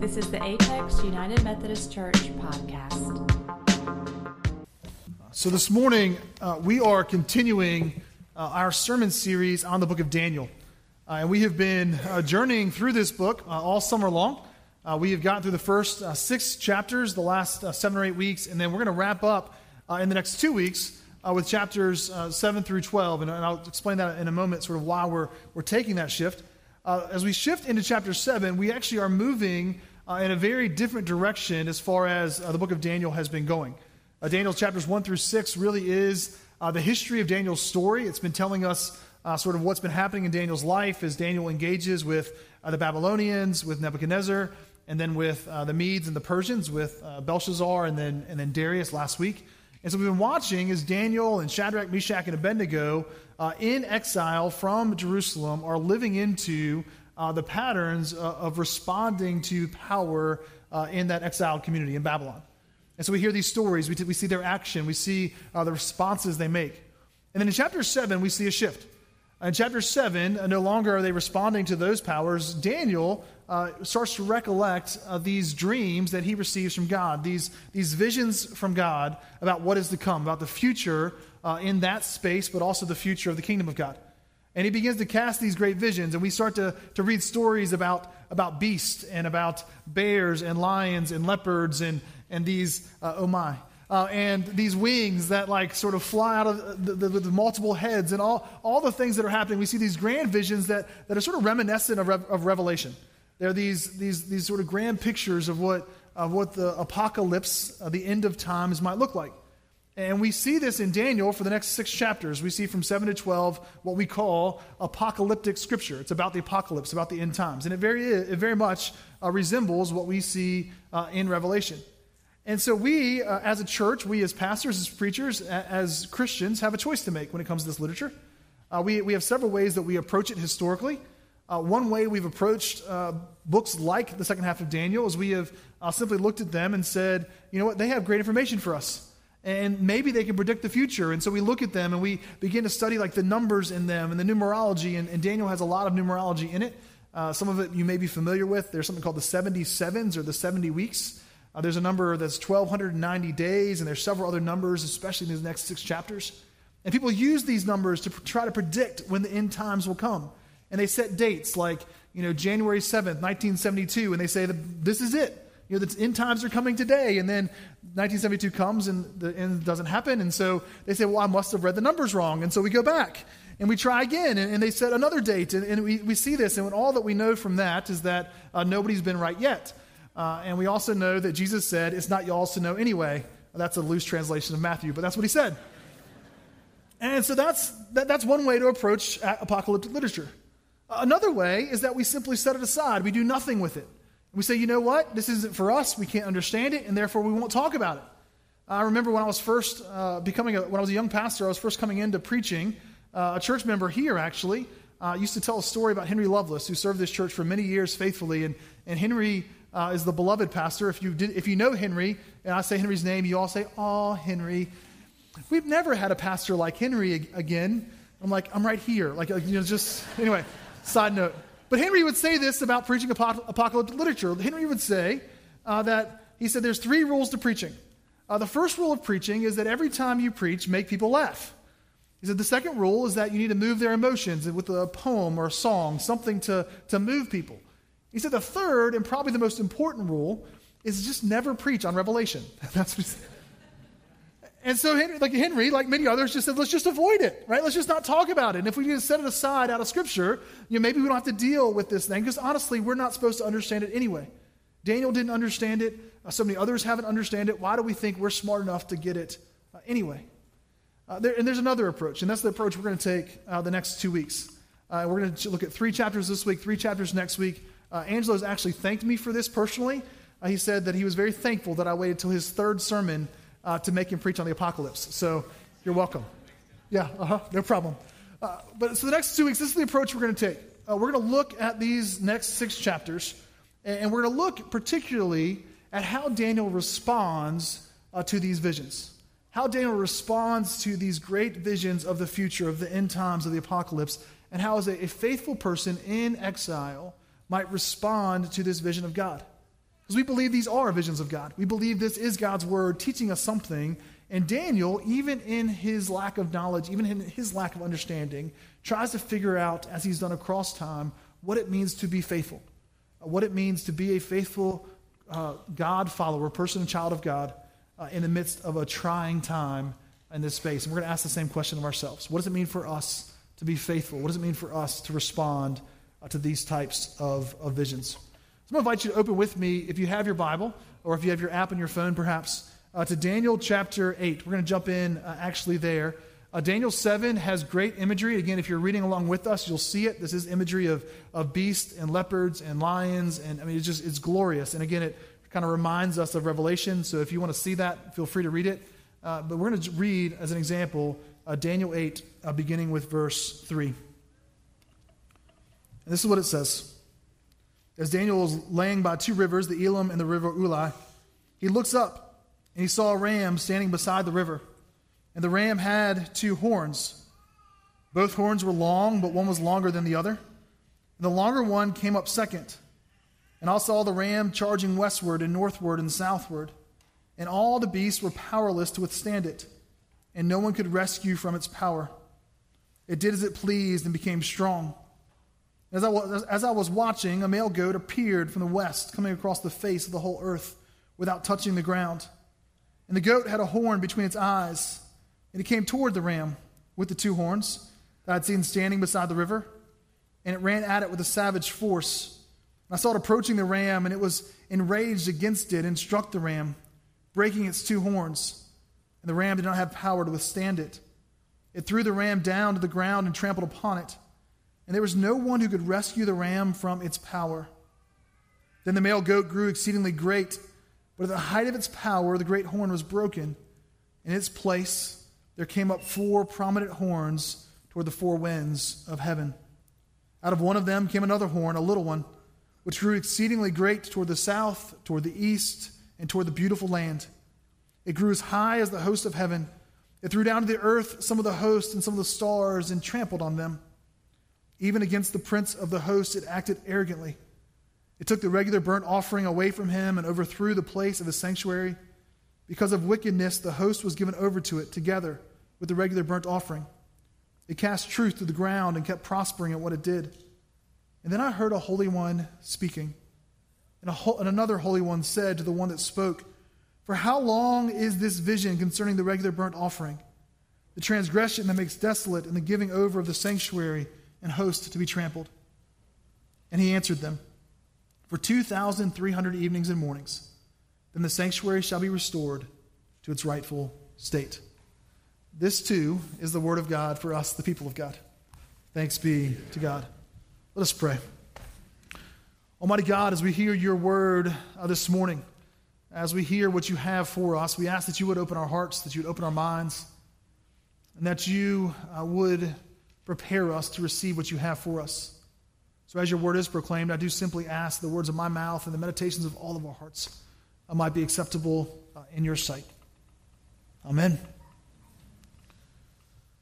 This is the Apex United Methodist Church podcast. So, this morning, uh, we are continuing uh, our sermon series on the book of Daniel. Uh, and we have been uh, journeying through this book uh, all summer long. Uh, we have gotten through the first six chapters, the last seven or eight weeks, and then we're going to wrap up in the next two weeks with chapters 7 through 12. And, and, I'll explain that in a moment, sort of why we're, we're taking that shift. as we shift into chapter 7, we actually are moving uh, in a very different direction as far as uh, the book of Daniel has been going. Uh, Daniel chapters 1 through 6 really is uh, the history of Daniel's story. It's been telling us uh, sort of what's been happening in Daniel's life as Daniel engages with uh, the Babylonians, with Nebuchadnezzar, and then with the Medes and the Persians, with Belshazzar and then, and then Darius last week. And so we've been watching as Daniel and Shadrach, Meshach, and Abednego in exile from Jerusalem are living into uh, the patterns uh, of responding to power uh, in that exiled community in Babylon. And so we hear these stories, we, t- we see their action, we see uh, the responses they make. And then in chapter 7, we see a shift. In chapter 7, uh, no longer are they responding to those powers. Daniel uh, starts to recollect these dreams that he receives from God, these, these visions from God about what is to come, about the future in that space, but also the future of the kingdom of God. And he begins to cast these great visions, and we start to, to read stories about, about beasts and about bears and lions and leopards and, and these, uh, oh my, uh, and these wings that like sort of fly out of the, the, the, multiple heads and all, all the things that are happening. We see these grand visions that, that are sort of reminiscent of, of Revelation. They're these, these, these sort of grand pictures of what, of what the apocalypse, uh, the end of times, might look like. And we see this in Daniel for the next six chapters. We see from 7 to 12 what we call apocalyptic scripture. It's about the apocalypse, about the end times. And it very, it very much uh, resembles what we see uh, in Revelation. And so, we uh, as a church, we as pastors, as preachers, as Christians, have a choice to make when it comes to this literature. Uh, we, we have several ways that we approach it historically. Uh, one way we've approached uh, books like the second half of Daniel is we have simply looked at them and said, you know what, they have great information for us and maybe they can predict the future. And so we look at them and we begin to study like the numbers in them and the numerology. And, and Daniel has a lot of numerology in it. Uh, some of it you may be familiar with. There's something called the 77s or the 70 weeks. Uh, there's a number that's 1,290 days, and there's several other numbers, especially in these next six chapters. And people use these numbers to pr- try to predict when the end times will come. And they set dates like, you know, January 7th, 1972, and they say that this is it you know, the end times are coming today. And then 1972 comes and the end doesn't happen. And so they say, well, I must have read the numbers wrong. And so we go back and we try again. And, and they set another date. And, and we, we see this. And all that we know from that is that uh, nobody's been right yet. Uh, and we also know that Jesus said, it's not y'all's to know anyway. That's a loose translation of Matthew, but that's what he said. And so that's, that, that's one way to approach apocalyptic literature. Another way is that we simply set it aside. We do nothing with it. We say, you know what? This isn't for us. We can't understand it, and therefore we won't talk about it. I remember when I was first uh, becoming, a, when I was a young pastor, I was first coming into preaching. Uh, a church member here, actually, uh, used to tell a story about Henry Lovelace, who served this church for many years faithfully. And, and Henry uh, is the beloved pastor. If you, did, if you know Henry, and I say Henry's name, you all say, Oh, Henry. We've never had a pastor like Henry again. I'm like, I'm right here. Like, you know, just, anyway, side note. But Henry would say this about preaching apocalyptic literature. Henry would say uh, that he said there's three rules to preaching. Uh, the first rule of preaching is that every time you preach, make people laugh. He said the second rule is that you need to move their emotions with a poem or a song, something to, to move people. He said the third and probably the most important rule is just never preach on Revelation. That's what he said. And so, Henry, like Henry, like many others, just said, let's just avoid it, right? Let's just not talk about it. And if we just set it aside out of Scripture, you know, maybe we don't have to deal with this thing because honestly, we're not supposed to understand it anyway. Daniel didn't understand it. Uh, so many others haven't understand it. Why do we think we're smart enough to get it uh, anyway? Uh, there, and there's another approach, and that's the approach we're going to take uh, the next two weeks. Uh, we're going to look at three chapters this week, three chapters next week. Uh, Angelo's actually thanked me for this personally. he said that he was very thankful that I waited till his third sermon uh, to make him preach on the apocalypse. So you're welcome. Yeah, uh-huh, no problem. Uh, but so the next two weeks, this is the approach we're going to take. Uh, we're going to look at these next six chapters, and, we're going to look particularly at how Daniel responds uh, to these visions. How Daniel responds to these great visions of the future, of the end times, of the apocalypse, and how, as a, a faithful person in exile, might respond to this vision of God. Because we believe these are visions of God. We believe this is God's word teaching us something. And Daniel, even in his lack of knowledge, even in his lack of understanding, tries to figure out, as he's done across time, what it means to be faithful, what it means to be a faithful uh, God follower, person child of God, uh, in the midst of a trying time in this space. And we're going to ask the same question of ourselves What does it mean for us to be faithful? What does it mean for us to respond uh, to these types of, of visions? I'm going to invite you to open with me, if you have your Bible, or if you have your app on your phone perhaps, uh, to Daniel chapter 8. We're going to jump in uh, actually there. Uh, Daniel 7 has great imagery. Again, if you're reading along with us, you'll see it. This is imagery of, of beasts and leopards and lions. And I mean, it's just, it's glorious. And again, it kind of reminds us of Revelation. So if you want to see that, feel free to read it. Uh, but we're going to read, as an example, uh, Daniel 8, uh, beginning with verse 3. And this is what it says. As Daniel was laying by two rivers, the Elam and the river Ulai, he looks up and he saw a ram standing beside the river. And the ram had two horns. Both horns were long, but one was longer than the other. And the longer one came up second. And I saw the ram charging westward and northward and southward. And all the beasts were powerless to withstand it, and no one could rescue from its power. It did as it pleased and became strong. As I, was, as I was watching, a male goat appeared from the west, coming across the face of the whole earth without touching the ground. And the goat had a horn between its eyes and it came toward the ram with the two horns that I had seen standing beside the river, and it ran at it with a savage force. And I saw it approaching the ram, and it was enraged against it and struck the ram, breaking its two horns. And the ram did not have power to withstand it. It threw the ram down to the ground and trampled upon it. And there was no one who could rescue the ram from its power. Then the male goat grew exceedingly great, but at the height of its power, the great horn was broken. In its place, there came up four prominent horns toward the four winds of heaven. Out of one of them came another horn, a little one, which grew exceedingly great toward the south, toward the east, and toward the beautiful land. It grew as high as the host of heaven. It threw down to the earth some of the hosts and some of the stars and trampled on them. Even against the prince of the host, it acted arrogantly. It took the regular burnt offering away from him and overthrew the place of his sanctuary. Because of wickedness, the host was given over to it together with the regular burnt offering. It cast truth to the ground and kept prospering at what it did. And then I heard a holy one speaking. And, ho- and, another holy one said to the one that spoke, For how long is this vision concerning the regular burnt offering, the transgression that makes desolate, and the giving over of the sanctuary and host to be trampled? And he answered them, For 2,300 evenings and mornings, then the sanctuary shall be restored to its rightful state. This too is the word of God for us, the people of God. Thanks be to God. Let us pray. Almighty God, as we hear your word uh, this morning, as we hear what you have for us, we ask that you would open our hearts, that you would open our minds, and that you uh, would prepare us to receive what you have for us. So, as your word is proclaimed, I do simply ask the words of my mouth and the meditations of all of our hearts uh, might be acceptable uh, in your sight. Amen.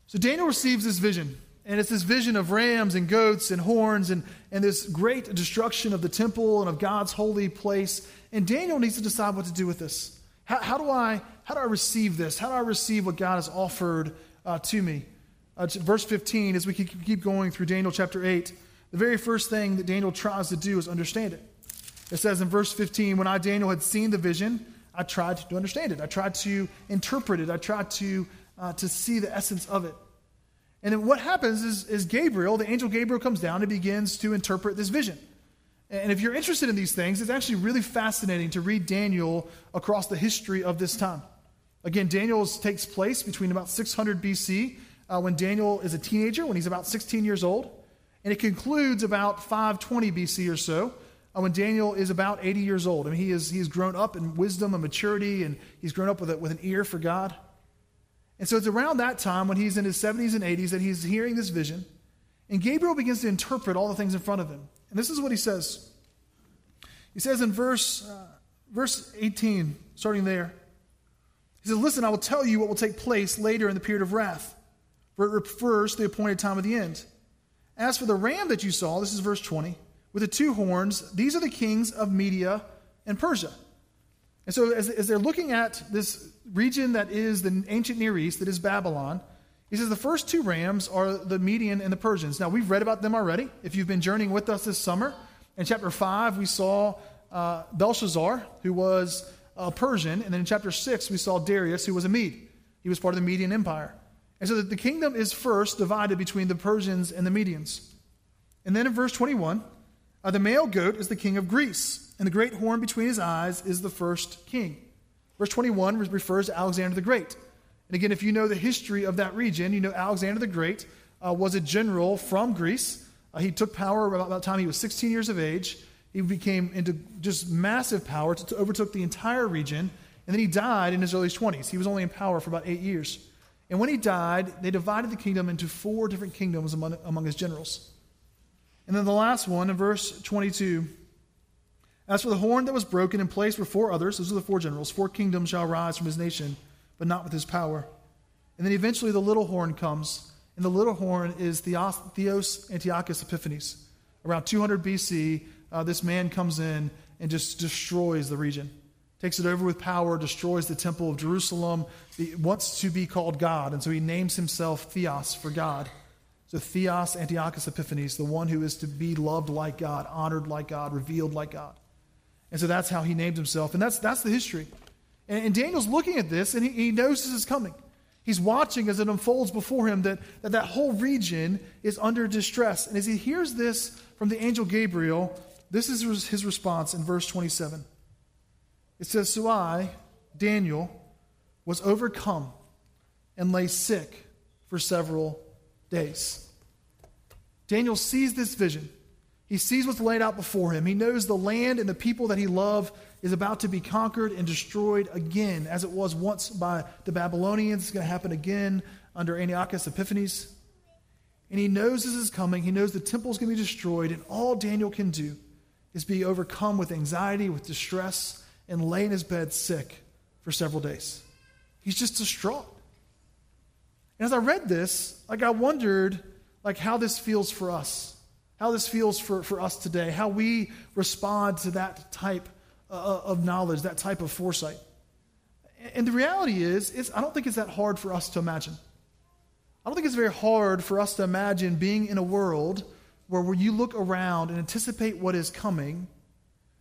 So Daniel receives this vision, and it's this vision of rams and goats and horns and, and this great destruction of the temple and of God's holy place. And Daniel needs to decide what to do with this. How, how do, I, how do I receive this? How do I receive what God has offered uh, to me? Uh, verse 15, as we keep going through Daniel chapter 8, the very first thing that Daniel tries to do is understand it. It says in verse 15, When I, Daniel, had seen the vision, I tried to understand it. I tried to interpret it. I tried to uh, to see the essence of it. And then what happens is, is Gabriel, the angel Gabriel, comes down and begins to interpret this vision. And if you're interested in these things, it's actually really fascinating to read Daniel across the history of this time. Again, Daniel takes place between about 600 BC, uh, when Daniel is a teenager, when he's about 16 years old. And it concludes about 520 BC or so, uh, when Daniel is about 80 years old. I mean, he, is, he has grown up in wisdom and maturity, and he's grown up with, a, with an ear for God. And so it's around that time when he's in his 70s and 80s that he's hearing this vision. And Gabriel begins to interpret all the things in front of him. And this is what he says. He says in verse, uh, verse 18, starting there, he says, Listen, I will tell you what will take place later in the period of wrath, for it refers to the appointed time of the end. As for the ram that you saw, this is verse 20, with the two horns, these are the kings of Media and Persia. And so, as, as they're looking at this region that is the ancient Near East, that is Babylon, he says the first two rams are the Median and the Persians. Now, we've read about them already. If you've been journeying with us this summer, in chapter 5, we saw uh, Belshazzar, who was a Persian. And then in chapter 6, we saw Darius, who was a Mede. He was part of the Median Empire. And so the kingdom is first divided between the Persians and the Medians. And then in verse 21, uh, the male goat is the king of Greece, and the great horn between his eyes is the first king. Verse 21 refers to Alexander the Great. And again, if you know the history of that region, you know Alexander the Great uh, was a general from Greece. Uh, he took power about the time he was 16 years of age. He became into just massive power, to, to overtook the entire region, and then he died in his early 20s. He was only in power for about eight years. And when he died, they divided the kingdom into four different kingdoms among, among his generals. And then the last one in verse 22 As for the horn that was broken and placed before others, those are the four generals, four kingdoms shall rise from his nation but not with his power. And then eventually the little horn comes, and the little horn is Theos, Theos Antiochus Epiphanes. Around 200 BC, uh, this man comes in and just destroys the region. Takes it over with power, destroys the temple of Jerusalem, he wants to be called God, and so he names himself Theos for God. So Theos Antiochus Epiphanes, the one who is to be loved like God, honored like God, revealed like God. And so that's how he named himself, and that's, that's the history. And, and Daniel's looking at this and he, he knows this is coming. He's watching as it unfolds before him that, that that whole region is under distress. And as he hears this from the angel Gabriel, this is his response in verse 27. It says, So I, Daniel, was overcome and lay sick for several days. Daniel sees this vision. He sees what's laid out before him. He knows the land and the people that he loved is about to be conquered and destroyed again, as it was once by the Babylonians. It's going to happen again under Antiochus Epiphanes. And he knows this is coming. He knows the temple is going to be destroyed, and all Daniel can do is be overcome with anxiety, with distress, and lay in his bed sick for several days. He's just distraught. And as I read this, like I wondered like how this feels for us, how this feels for, for us today, how we respond to that type uh, of knowledge, that type of foresight. And the reality is, is, I don't think it's that hard for us to imagine. I don't think it's very hard for us to imagine being in a world where, where you look around and anticipate what is coming,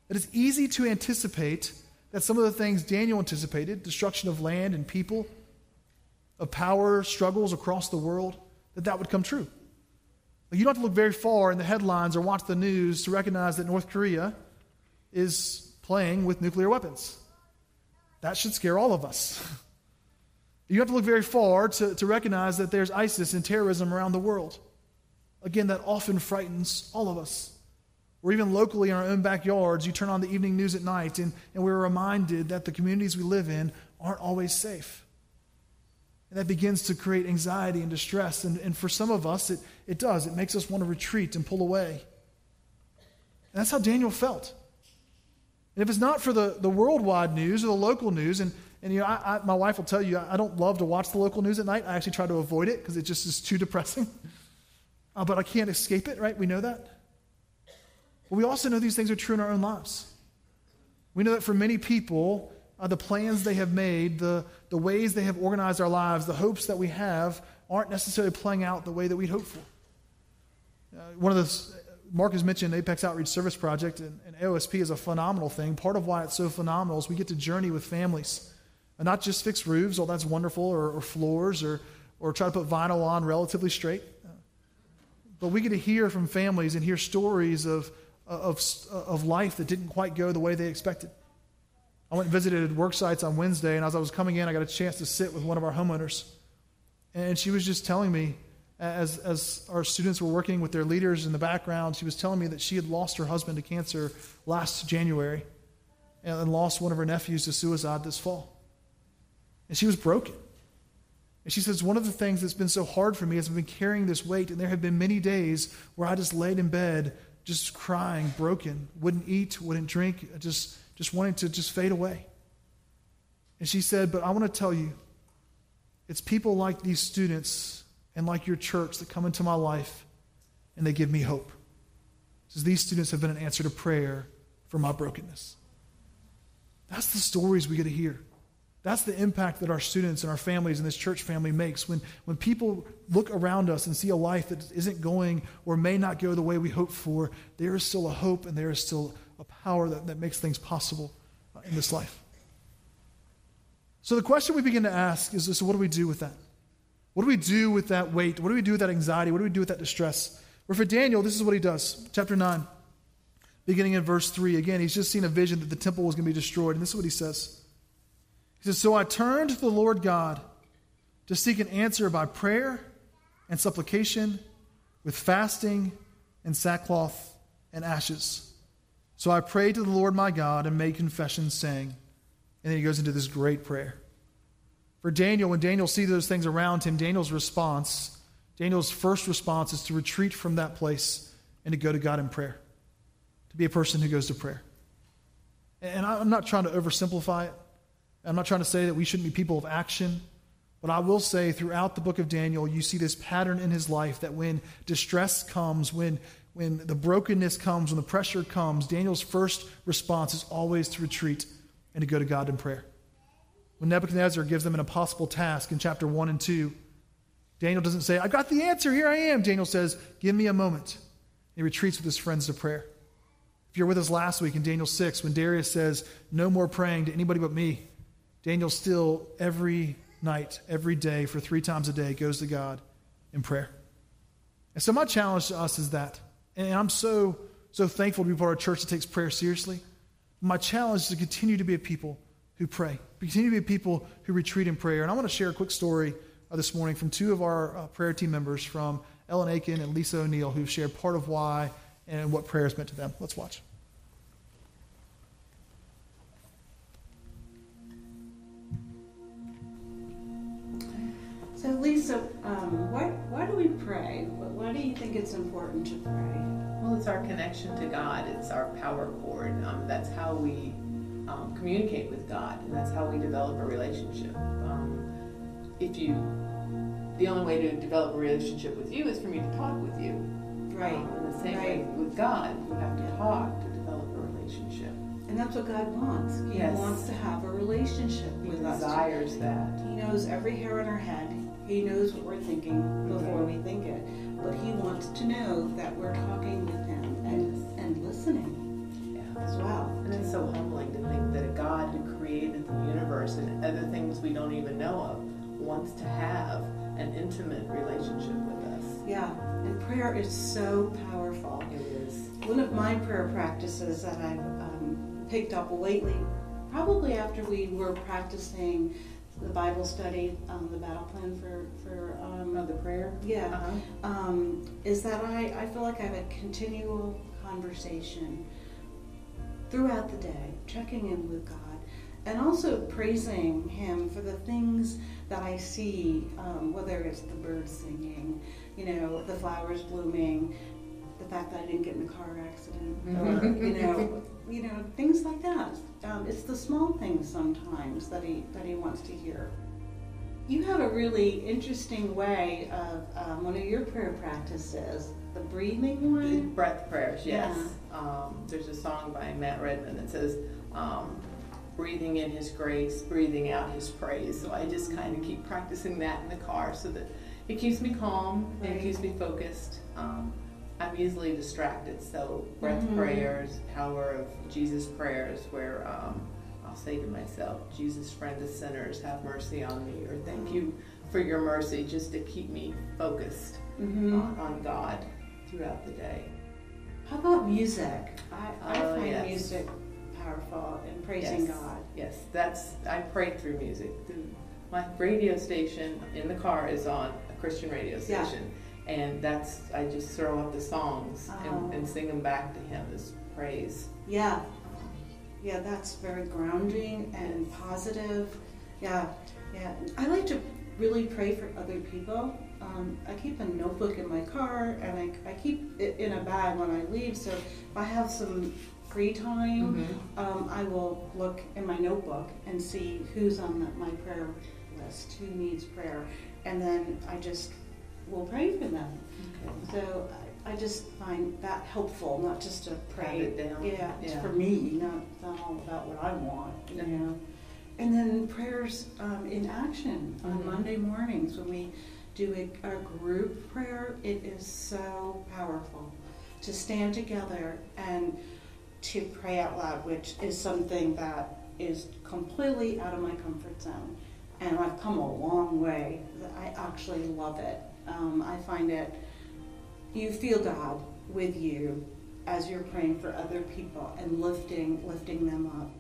that it's easy to anticipate that some of the things Daniel anticipated destruction of land and people, of power struggles across the world that that would come true. You don't have to look very far in the headlines or watch the news to recognize that North Korea is playing with nuclear weapons. That should scare all of us. You have to look very far to, to recognize that there's ISIS and terrorism around the world. Again, that often frightens all of us. Or even locally in our own backyards, you turn on the evening news at night and, and we're reminded that the communities we live in aren't always safe. And that begins to create anxiety and distress. And, and for some of us, it, it does. It makes us want to retreat and pull away. And that's how Daniel felt. And if it's not for the, the worldwide news or the local news, and, and you know, I, I, my wife will tell you, I don't love to watch the local news at night. I actually try to avoid it because it just is too depressing. Uh, but I can't escape it, right? We know that. But we also know these things are true in our own lives. We know that for many people, uh, the plans they have made, the, the ways they have organized our lives, the hopes that we have aren't necessarily playing out the way that we'd hoped for. Uh, one of the Mark has mentioned Apex Outreach Service Project, and, and AOSP is a phenomenal thing. Part of why it's so phenomenal is we get to journey with families. And not just fix roofs, all that's wonderful, or, or floors, or, or try to put vinyl on relatively straight. But we get to hear from families and hear stories of, Uh, of, uh, of life that didn't quite go the way they expected. I went and visited work sites on Wednesday, and as I was coming in, I got a chance to sit with one of our homeowners. And she was just telling me as, as our students were working with their leaders in the background, she was telling me that she had lost her husband to cancer last January and lost one of her nephews to suicide this fall. And she was broken. And she says, One of the things that's been so hard for me is I've been carrying this weight, and there have been many days where I just laid in bed, just crying, broken, wouldn't eat, wouldn't drink, just, just wanting to just fade away. And she said, But I want to tell you, it's people like these students and like your church that come into my life and they give me hope. Says these students have been an answer to prayer for my brokenness. That's the stories we get to hear. That's the impact that our students and our families and this church family makes. When, when people look around us and see a life that isn't going or may not go the way we hope for, there is still a hope and there is still a power that, that makes things possible uh, in this life. So the question we begin to ask is so what do we do with that? What do we do with that weight? What do we do with that anxiety? What do we do with that distress? Well, for Daniel, this is what he does. Chapter 9, beginning in verse 3. Again, he's just seen a vision that the temple was going to be destroyed. And this is what he says So I turned to the Lord God to seek an answer by prayer and supplication with fasting and sackcloth and ashes. So I prayed to the Lord my God and made confession, saying, and then he goes into this great prayer. For Daniel, when Daniel sees those things around him, Daniel's response, Daniel's first response is to retreat from that place and to go to God in prayer, to be a person who goes to prayer. And I'm not trying to oversimplify it. I'm not trying to say that we shouldn't be people of action. But I will say throughout the book of Daniel, you see this pattern in his life that when distress comes, when, when the brokenness comes, when the pressure comes, Daniel's first response is always to retreat and to go to God in prayer. When Nebuchadnezzar gives them an impossible task in chapter 1 and 2, Daniel doesn't say, I've got the answer, here I am. Daniel says, Give me a moment. He retreats with his friends to prayer. If you're with us last week in Daniel 6, when Darius says, No more praying to anybody but me, Daniel still, every night, every day, for three times a day, goes to God in prayer. And so, my challenge to us is that. And I'm so, so thankful to be part of a church that takes prayer seriously. My challenge is to continue to be a people who pray, continue to be a people who retreat in prayer. And I want to share a quick story uh, this morning from two of our uh, prayer team members, from Ellen Aiken and Lisa O'Neill, who've shared part of why and what prayer has meant to them. Let's watch. So, Lisa, um, why, why do we pray? Why do you think it's important to pray? Well, it's our connection to God. It's our power cord. Um, that's how we um, communicate with God, and that's how we develop a relationship. Um, if you, the only way to develop a relationship with you is for me to talk with you. Right. Um, in the same right. way with God, you have to talk to develop a relationship. And that's what God wants. He yes. wants to have a relationship he with us. He desires that. He knows every hair on our head. He knows what we're thinking before we think it. But he wants to know that we're talking with him and, and listening yeah. as well. And it's so humbling to think that a God who created the universe and other things we don't even know of wants to have an intimate relationship with us. Yeah, and prayer is so powerful. It is. One of my prayer practices that I've um, picked up lately, probably after we were practicing the Bible study, um, the battle plan for for um, oh, the prayer. Yeah, uh-huh. um, is that I I feel like I have a continual conversation throughout the day, checking in with God, and also praising Him for the things that I see, um, whether it's the birds singing, you know, the flowers blooming, the fact that I didn't get in a car accident, or you know, you know, things like that. Um, it's the small things sometimes that he that he wants to hear. You have a really interesting way of um, one of your prayer practices, the breathing one. Breath prayers, yes. Yeah. Um, there's a song by Matt Redman that says, um, breathing in his grace, breathing out his praise. So I just kind of keep practicing that in the car so that it keeps me calm right. and it keeps me focused. Um, I'm easily distracted, so breath mm-hmm. prayers, power of Jesus prayers, where um, I'll say to myself, Jesus, friend of sinners, have mercy on me, or thank you for your mercy, just to keep me focused mm-hmm. on, on, God throughout the day. How about music? I, I uh, find yes. music powerful in praising yes. God. Yes, that's I pray through music. My radio station in the car is on a Christian radio station. Yeah and that's I just throw up the songs oh. and, and, sing them back to Him as praise. Yeah, yeah, that's very grounding and positive. Yeah, yeah. I like to really pray for other people. Um, I keep a notebook in my car, and I, I keep it in a bag when I leave. So if I have some free time, mm-hmm. um, I will look in my notebook and see who's on the, my prayer list, who needs prayer, and then I just will pray for them. So I just find that helpful, not just to pray. it down. Yeah, it's Yeah. for me, not, not all about what I want, you Yeah. know. And then prayers um, in action on Mhm. Monday mornings when we do a, a group prayer. It is so powerful to stand together and to pray out loud, which is something that is completely out of my comfort zone. And I've come a long way. I actually love it. Um, I find it, you feel God with you as you're praying for other people and lifting, lifting them up.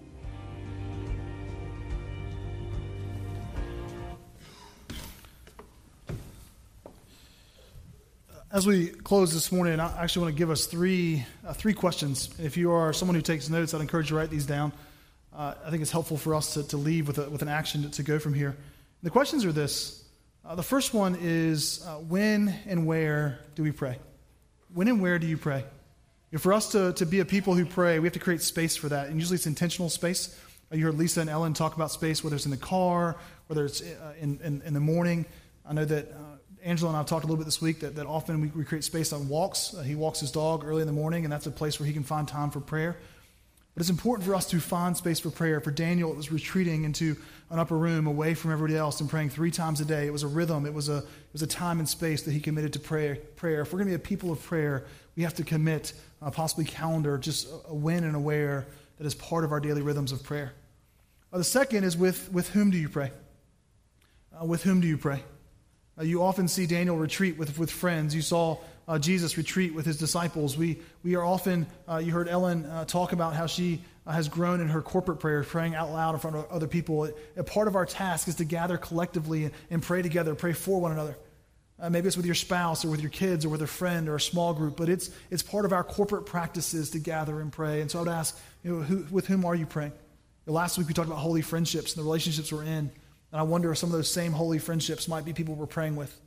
As we close this morning, I actually want to give us three, uh, three questions. If you are someone who takes notes, I'd encourage you to write these down. Uh, I think it's helpful for us to, to leave with, a, with an action to, to go from here. The questions are this. Uh, the first one is uh, when and where do we pray? When and where do you pray? For us to, to be a people who pray, we have to create space for that. And usually it's intentional space. Uh, you heard Lisa and Ellen talk about space, whether it's in the car, whether it's uh, in, in, in the morning. I know that uh, Angelo and I talked a little bit this week that, that often we, we create space on walks. Uh, he walks his dog early in the morning, and that's a place where he can find time for prayer. But it's important for us to find space for prayer. For Daniel, it was retreating into an upper room away from everybody else and praying three times a day. It was a rhythm, it was a, it was a time and space that he committed to prayer. prayer. If we're going to be a people of prayer, we have to commit, uh, possibly calendar, just a, a when and a where that is part of our daily rhythms of prayer. Uh, the second is with, with whom do you pray? Uh, with whom do you pray? Uh, you often see Daniel retreat with, with friends. You saw uh, Jesus retreat with his disciples. We, we are often, uh, you heard Ellen uh, talk about how she uh, has grown in her corporate prayer, praying out loud in front of other people. A part of our task is to gather collectively and, and pray together, pray for one another. Uh, maybe it's with your spouse or with your kids or with a friend or a small group, but it's, it's part of our corporate practices to gather and pray. And so I would ask, you know, who, with whom are you praying? You know, last week we talked about holy friendships and the relationships we're in. And I wonder if some of those same holy friendships might be people we're praying with.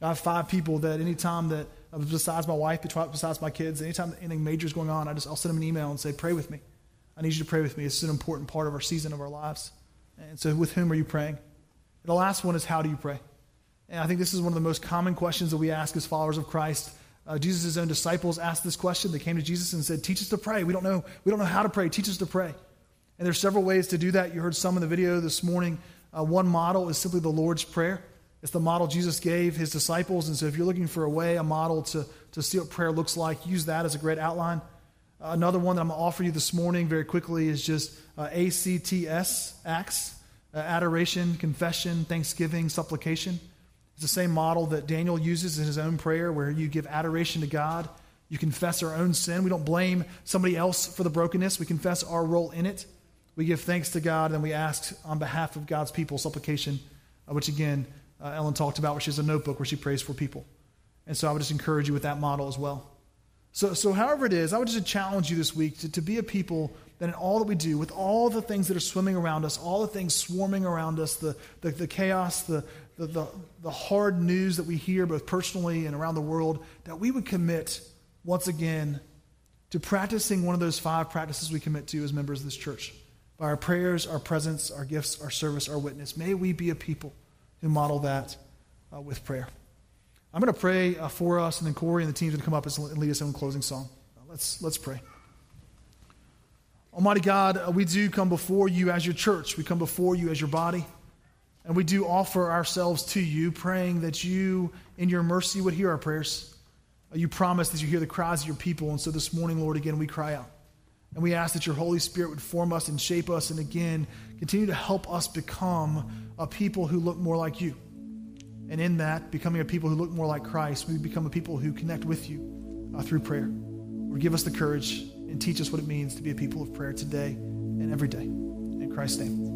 I have five people that anytime that, besides my wife, besides my kids, anytime anything major is going on, I just, I'll send them an email and say, pray with me. I need you to pray with me. This is an important part of our season of our lives. And so, with whom are you praying? And the last one is, how do you pray? And I think this is one of the most common questions that we ask as followers of Christ. Uh, Jesus' own disciples asked this question. They came to Jesus and said, Teach us to pray. We don't know, we don't know how to pray. Teach us to pray. And there's several ways to do that. You heard some in the video this morning. Uh, one model is simply the Lord's Prayer. It's the model Jesus gave his disciples. And so if you're looking for a way, a model to, to see what prayer looks like, use that as a great outline. Uh, another one that I'm going to offer you this morning very quickly is just uh, ACTS, ACTS, uh, adoration, confession, thanksgiving, supplication. It's the same model that Daniel uses in his own prayer where you give adoration to God. You confess our own sin. We don't blame somebody else for the brokenness. We confess our role in it. We give thanks to God and we ask on behalf of God's people supplication, uh, which again, uh, Ellen talked about, where she has a notebook where she prays for people. And so I would just encourage you with that model as well. So, so however it is, I would just challenge you this week to, to be a people that in all that we do, with all the things that are swimming around us, all the things swarming around us, the, the, the chaos, the, the, the, the hard news that we hear both personally and around the world, that we would commit once again to practicing one of those five practices we commit to as members of this church. By our prayers, our presence, our gifts, our service, our witness. May we be a people who model that uh, with prayer. I'm going to pray uh, for us, and then Corey and the team are going to come up and lead us in a closing song. Uh, let's, let's pray. Almighty God, uh, we do come before you as your church. We come before you as your body. And we do offer ourselves to you, praying that you, in your mercy, would hear our prayers. Uh, you promise that you hear the cries of your people. And so this morning, Lord, again, we cry out. And we ask that your Holy Spirit would form us and shape us, and again, continue to help us become a people who look more like you. And in that, becoming a people who look more like Christ, we become a people who connect with you uh, through prayer. Lord, give us the courage and teach us what it means to be a people of prayer today and every day. In Christ's name.